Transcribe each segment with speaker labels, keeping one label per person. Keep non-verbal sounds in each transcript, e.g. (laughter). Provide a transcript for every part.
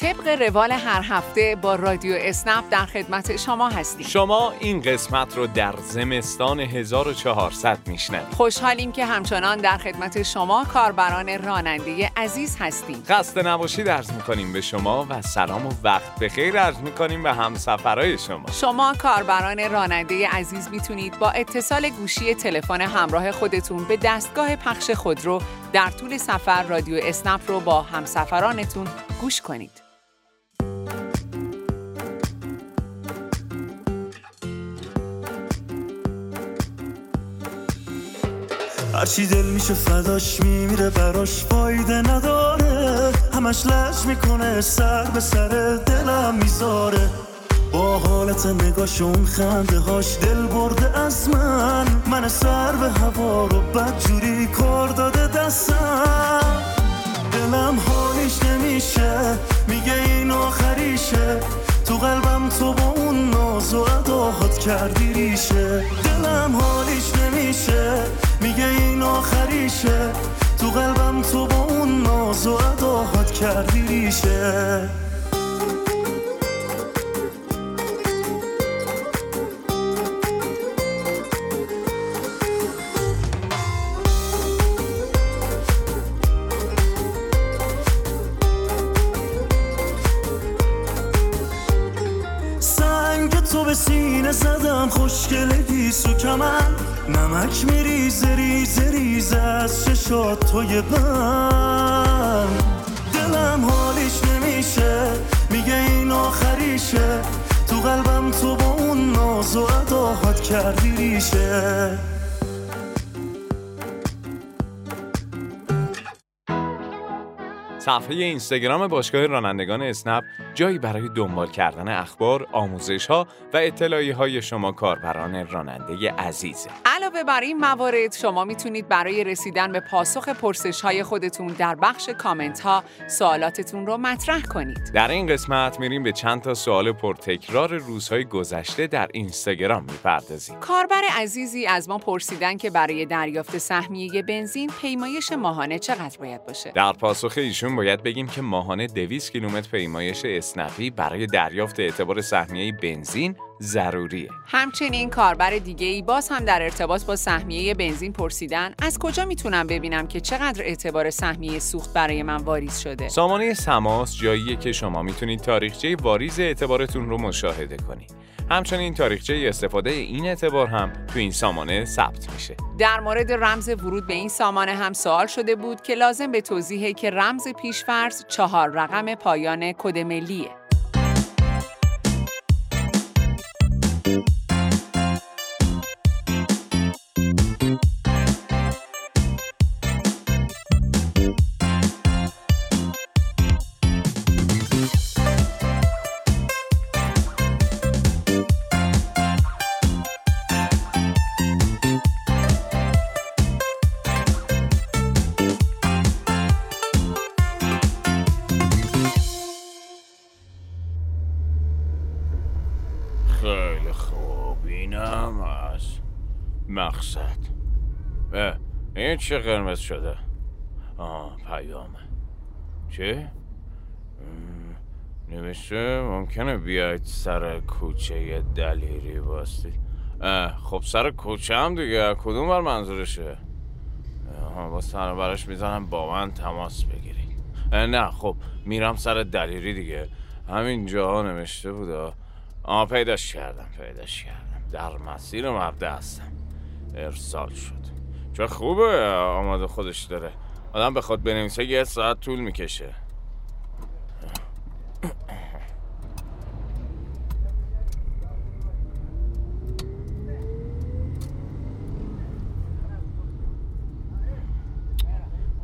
Speaker 1: طبق روال هر هفته با رادیو اسنپ در خدمت شما هستیم.
Speaker 2: شما این قسمت رو در زمستان 1400 میشنوید.
Speaker 1: خوشحالیم که همچنان در خدمت شما کاربران راننده عزیز هستیم.
Speaker 2: خسته نباشید عرض می‌کنیم به شما و سلام و وقت بخیر عرض می‌کنیم به همسفرهای شما.
Speaker 1: شما کاربران راننده عزیز می‌تونید با اتصال گوشی تلفن همراه خودتون به دستگاه پخش خودرو در طول سفر رادیو اسنپ رو با همسفرانتون گوش کنید.
Speaker 3: هرچی دل میشه فداش میمیره براش فایده نداره. همش لج می‌کنه سر به سر دلم می‌ذاره. با حالت نگاش اون خنده هاش دل برده از من. من سر به هوا رو بد جوری کار داده دستم. دلم حالیش نمیشه میگه این آخریشه. تو قلبم تو با اون ناز و اداهات کردی ریشه. دلم حالیش نمیشه آخریشه تو قلبم تو با اون ناز و اداهات کردی ریشه. سنگ تو به سینه زدم خوشگلگی سو کمن نمک میریزه ریزه ریزه از چشات توی من دلم حالیش نمیشه میگه این آخریشه. تو قلبم تو با اون ناز و اداهات کردی ریشه.
Speaker 2: صفحه اینستاگرام باشگاه رانندگان اسنپ جایی برای دنبال کردن اخبار، آموزش ها و اطلاعی های شما کاربران راننده عزیزه.
Speaker 1: علاوه بر این موارد شما می‌تونید برای رسیدن به پاسخ پرسش های خودتون در بخش کامنت ها سوالاتتون رو مطرح کنید
Speaker 2: در این قسمت میریم به چند تا سوال پرتکرار روزهای گذشته در اینستاگرام می‌پردازیم.
Speaker 1: کاربر عزیزی از ما پرسیدن که برای دریافت سهمیه بنزین پیمایش ماهانه چقدر باید باشه
Speaker 2: در پاسخ ایشون باید بگیم که ماهانه 200 کیلومتر پیمایش اسنپی برای دریافت اعتبار سهمیه بنزین ضروریه.
Speaker 1: همچنین کاربر دیگه ای باز هم در ارتباط با سهمیه بنزین پرسیدن از کجا می‌تونم ببینم که چقدر اعتبار سهمیه سوخت برای من واریز شده
Speaker 2: سامانه سماس جاییه که شما می‌تونید تاریخچه واریز اعتبارتون رو مشاهده کنید. همچنین تاریخچه استفاده این اعتبار هم تو این سامانه ثبت میشه.
Speaker 1: در مورد رمز ورود به این سامانه هم سوال شده بود که لازم به توضیحه که رمز پیشفرض چهار رقم پایان کد ملیه
Speaker 2: خیلی این چه قرمز شده؟ آه پیامه. چه؟ نوشته ممکنه بیاید سر کوچه دلیری باستید خب سر کوچه هم دیگه کدوم بر منظورشه؟ با سر برش می‌زنم با من تماس بگیرید اه، نه خب میرم سر دلیری دیگه. همین جاها نوشته بود آه. پیداش کردم پیداش کردم. در مسیر مرده هستم. ارسال شد. چه خوبه آماده خودش داره. آدم به خود بنویسه یه ساعت طول می‌کشه.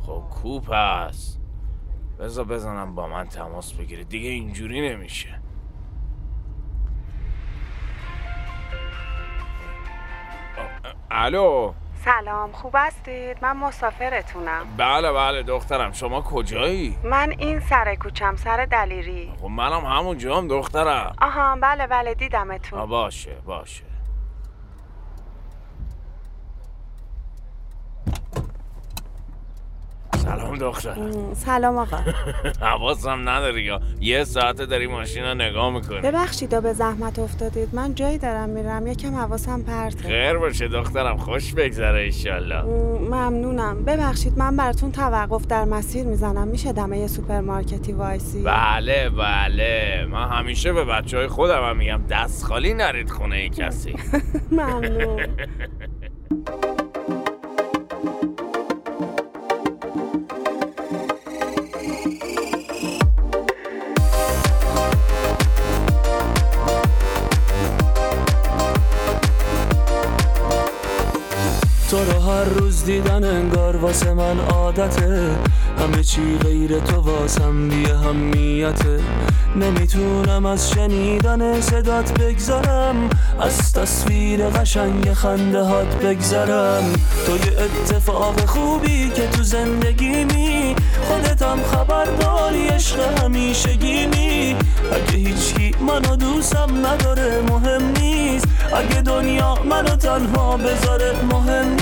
Speaker 2: خب کوپ هست بذار بزنم با من تماس بگیره. دیگه اینجوری نمیشه. الو؟
Speaker 4: سلام خوب هستید؟ من مسافرتونم.
Speaker 2: بله بله دخترم. شما کجایی؟
Speaker 4: من این سر کوچم سر دلیری.
Speaker 2: خب منم همون جام دخترم.
Speaker 4: آها بله بله دیدمتون.
Speaker 2: باشه باشه. سلام دختر.
Speaker 4: سلام آقا. (laughs)
Speaker 2: حواسم نداری یا یه ساعته داری ماشین رو نگاه می‌کنی.
Speaker 4: ببخشید به زحمت افتادید. من جایی دارم میرم. یکم حواسم پرته.
Speaker 2: خیر باشه دخترم خوش بگذره ایشالله
Speaker 4: ممنونم. ببخشید من براتون توقف در مسیر می‌زنم. میشه دم یه سوپرمارکتی وایسی؟
Speaker 2: بله بله. من همیشه به بچه های خودم هم میگم دست خالی نرید خونه کسی. (laughs)
Speaker 4: ممنون. (laughs)
Speaker 5: روز دیدن انگار واسه من عادته. همه چی غیر تو واسم بی همیته نمی‌تونم از شنیدن صدات بگذرم. از تصویر قشنگ خنده هات بگذرم. تو یه اتفاق خوبی که تو زندگی می. خودتم خبر داری عشق همیشگی اگه هیچکی منو دوستم نداره مهم نیست. اگه دنیا منو تنها بذاره مهم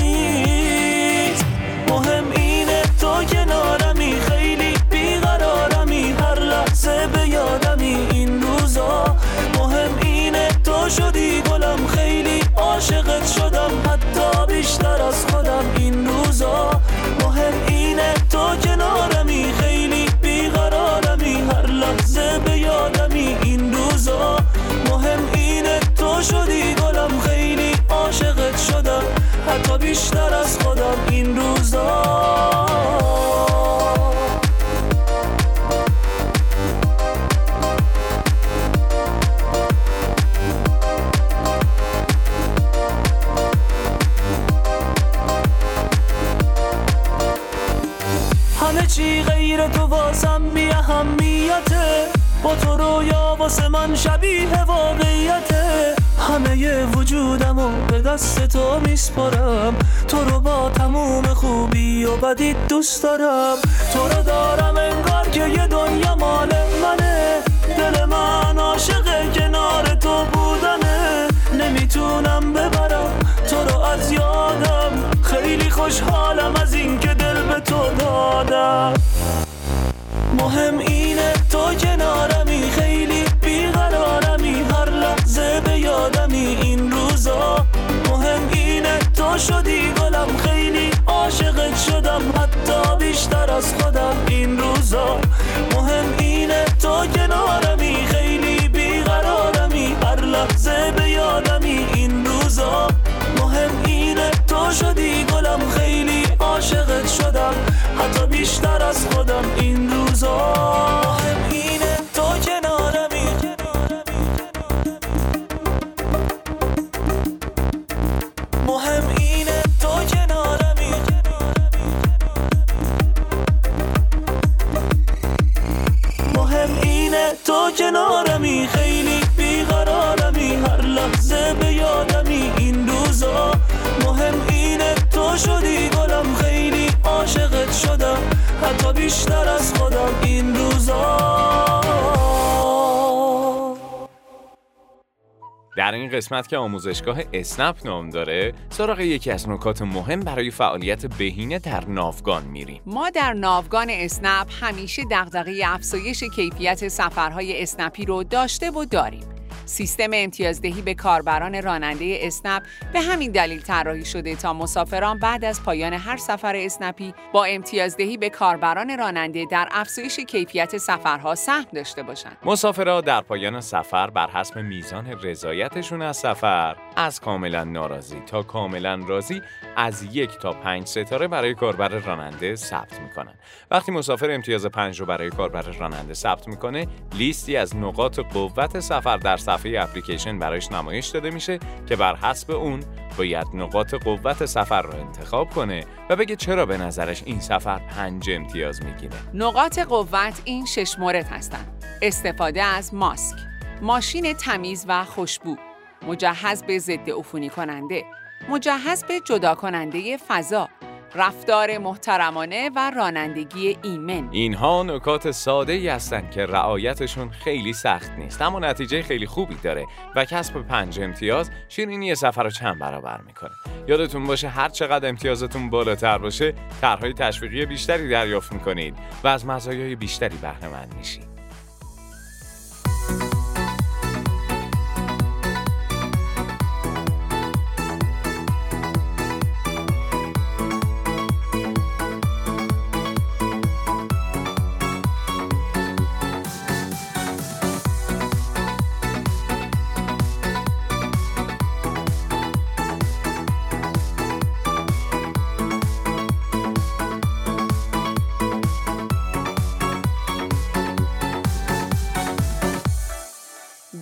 Speaker 5: همه وجودمو به دست تو میسپارم تو رو با تموم خوبی و بدی دوست دارم. تو رو دارم انگار که یه دنیا مال منه. دل من عاشق کنار تو بودنه. نمی‌تونم ببرم تو رو از یادم. خیلی خوشحالم از اینکه دل به تو دادم. مهم اینه تو کنارمی
Speaker 2: در این قسمت که آموزشگاه اسنپ نام داره سراغ یکی از نکات مهم برای فعالیت بهینه در ناوگان میریم
Speaker 1: ما در ناوگان اسنپ همیشه دغدغه افزایش کیفیت سفرهای اسنپی رو داشته و داریم. سیستم امتیازدهی به کاربران راننده اسنپ به همین دلیل طراحی شده تا مسافران بعد از پایان هر سفر اسنپی با امتیازدهی به کاربران راننده در افزایش کیفیت سفرها سهم داشته باشند.
Speaker 2: مسافرها در پایان سفر بر حسب میزان رضایتشون از سفر از کاملا ناراضی تا کاملا راضی از یک تا پنج ستاره برای کاربر راننده ثبت می‌کنن وقتی مسافر امتیاز پنج رو برای کاربر راننده ثبت می‌کنه لیستی از نقاط قوت سفر در صفحه اپلیکیشن برایش نمایش داده میشه که بر حسب اون باید نقاط قوت سفر رو انتخاب کنه و بگه چرا به نظرش این سفر پنج امتیاز می‌گیره
Speaker 1: نقاط قوت این شش مورد هستند. استفاده از ماسک، ماشین تمیز و خوشبو، مجهز به ضد عفونی کننده، مجهز به جدا کننده فضا، رفتار محترمانه و رانندگی ایمن.
Speaker 2: اینها نکات ساده ای هستند که رعایتشون خیلی سخت نیست اما نتیجه خیلی خوبی داره و کسب پنج امتیاز شیرینی سفر رو چند برابر می‌کنه. یادتون باشه هر چقدر امتیازتون بالاتر باشه طرحهای تشویقی بیشتری دریافت می‌کنید و از مزایای بیشتری بهره مند میشید.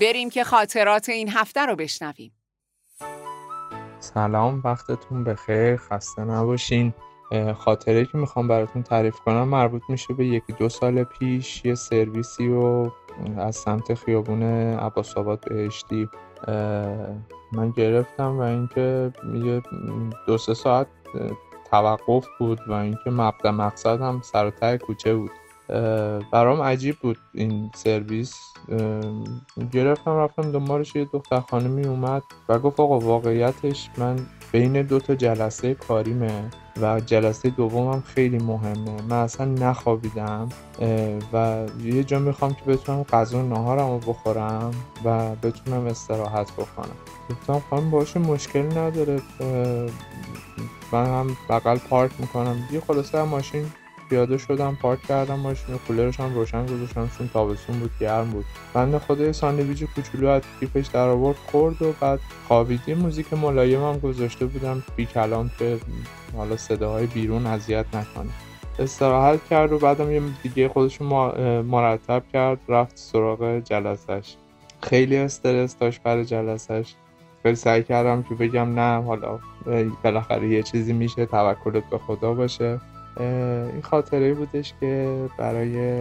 Speaker 1: بریم که خاطرات این هفته رو بشنویم.
Speaker 6: سلام وقتتون بخیر. خسته نباشین. خاطره که می‌خوام براتون تعریف کنم مربوط میشه به یکی دو سال پیش یه سرویسی و از سمت خیابون عباس آباد بهشتی من گرفتم و اینکه یه دو سه ساعت توقف بود و اینکه مبدا مقصد هم سر کوچه بود. برام عجیب بود این سرویس. گرفتم رفتم دنبالش یه دختر خانمی اومد و گفت آقا واقعیتش من بین دو تا جلسه کاریمه و جلسه دومم خیلی مهمه. من اصلا نخوابیدم و یه جا می‌خوام که بتونم غذا ناهارم رو بخورم و بتونم استراحت بکنم. گفتم خانم باشه مشکلی نداره من هم بغل پارک می‌کنم. یه خلاصه ماشین پیاده شدم پارک کردم ماشین کولرش هم روشن گذاشتم چون تابستون بود گرم بود. بند خدا ساندویچ کوچولو از کیفش در آورد خورد و بعد خوابیدی. موزیک ملایم هم گذاشته بودم بی کلام که حالا صداهای بیرون اذیت نکنه. استراحت کرد و بعدم یه دیگه خودش مرتب کرد رفت سراغ جلسش خیلی استرس داشت برای جلسش خیلی سعی کردم که بگم نه حالا بالاخره یه چیزی میشه توکلت به خدا باشه. این خاطره بودش که برای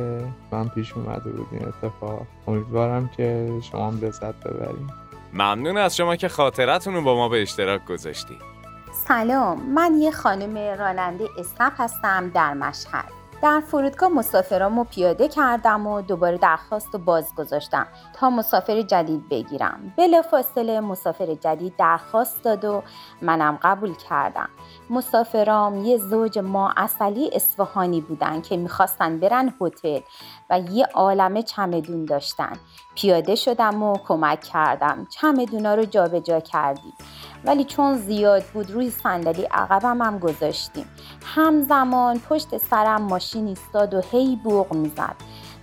Speaker 6: من پیش اومده بود این اتفاق. امیدوارم که شما هم لذت ببریم
Speaker 2: ممنون از شما که خاطرتون رو با ما به اشتراک گذاشتید
Speaker 7: سلام من یه خانم راننده اسنپ هستم در مشهد. در فرودگاه مسافرامو پیاده کردم و دوباره درخواست و باز گذاشتم تا مسافر جدید بگیرم. بلافاصله مسافر جدید درخواست داد و منم قبول کردم. مسافرام یه زوج ما اصلی اصفهانی بودن که می‌خواستن برن هتل و یه عالمه چمدون داشتن. پیاده شدم و کمک کردم. چمدونا رو جابجا جا کردیم. ولی چون زیاد بود روی صندلی عقبم هم گذاشتیم. همزمان پشت سرم ماشین ایستاد و هی بوغ می‌زد.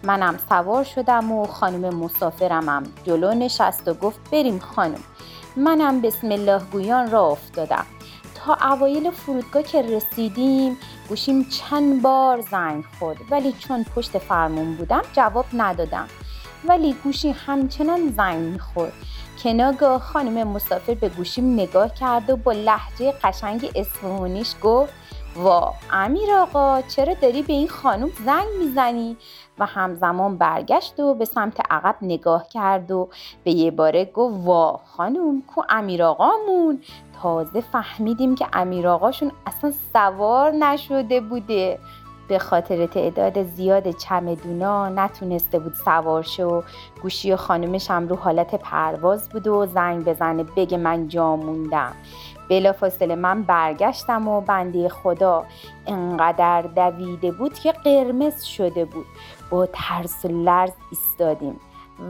Speaker 7: منم سوار شدم و خانم مسافرم هم جلو نشست و گفت بریم خانم. منم بسم الله گویان را افتادم. تا اوایل فرودگاه که رسیدیم گوشیم چند بار زنگ خورد. ولی چون پشت فرمون بودم جواب ندادم. ولی گوشی همچنان زنگ می‌خورد. که ناگاه خانم مسافر به گوشیم نگاه کرد و با لحجه قشنگ اصفهانیش گفت وا امیر آقا چرا داری به این خانم زنگ می‌زنی؟ و همزمان برگشت و به سمت عقب نگاه کرد و به یه باره گفت وا خانم کو امیر آقامون؟ تازه فهمیدیم که امیر آقاشون اصلا سوار نشده بوده. به خاطر تعداد زیاد چمدونا نتونسته بود سوار و گوشی و خانمش هم رو حالت پرواز بود و زنگ بزنه بگه من جا موندم. بلافاصله من برگشتم و بنده خدا انقدر دویده بود که قرمز شده بود. با ترس و لرز ایستادیم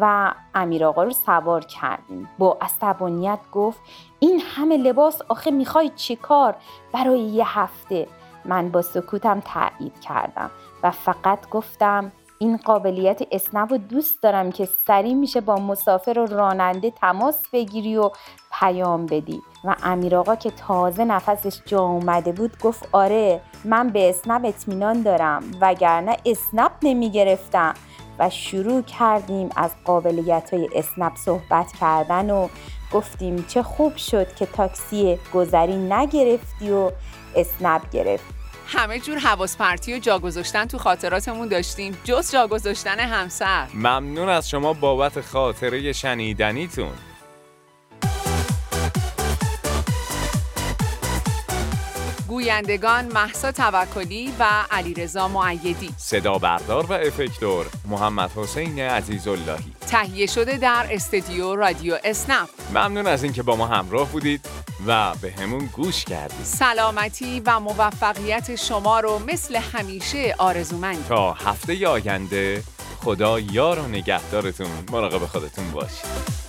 Speaker 7: و امیر آقا رو سوار کردیم. با عصبانیت گفت این همه لباس آخه می‌خوای چیکار؟ برای یه هفته. من با سکوتم تایید کردم و فقط گفتم این قابلیت اسنپ رو دوست دارم که سریع میشه با مسافر و راننده تماس بگیری و پیام بدی. و امیر آقا که تازه نفسش جا اومده بود گفت آره من به اسنپ اطمینان دارم وگرنه اسنپ نمی‌گرفتم. و شروع کردیم از قابلیت های اسنپ صحبت کردن و گفتیم چه خوب شد که تاکسی گذری نگرفتی و اسنپ گرفت.
Speaker 1: همه جور حواس پرتی و جا گذاشتن تو خاطراتمون داشتیم. جز جا گذاشتن همسر.
Speaker 2: ممنون از شما بابت خاطره شنیدنیتون.
Speaker 1: گویندگان محسا توکلی و علیرضا معیدی
Speaker 2: صدا بردار و افکتور محمد حسین عزیزاللهی.
Speaker 1: تهیه شده در استدیو رادیو اسنپ.
Speaker 2: ممنون از اینکه با ما همراه بودید و به همون گوش کردید.
Speaker 1: سلامتی و موفقیت شما رو مثل همیشه آرزومند
Speaker 2: تا هفته آینده خدا یار و نگهدارتون. مراقب خودتون باشید.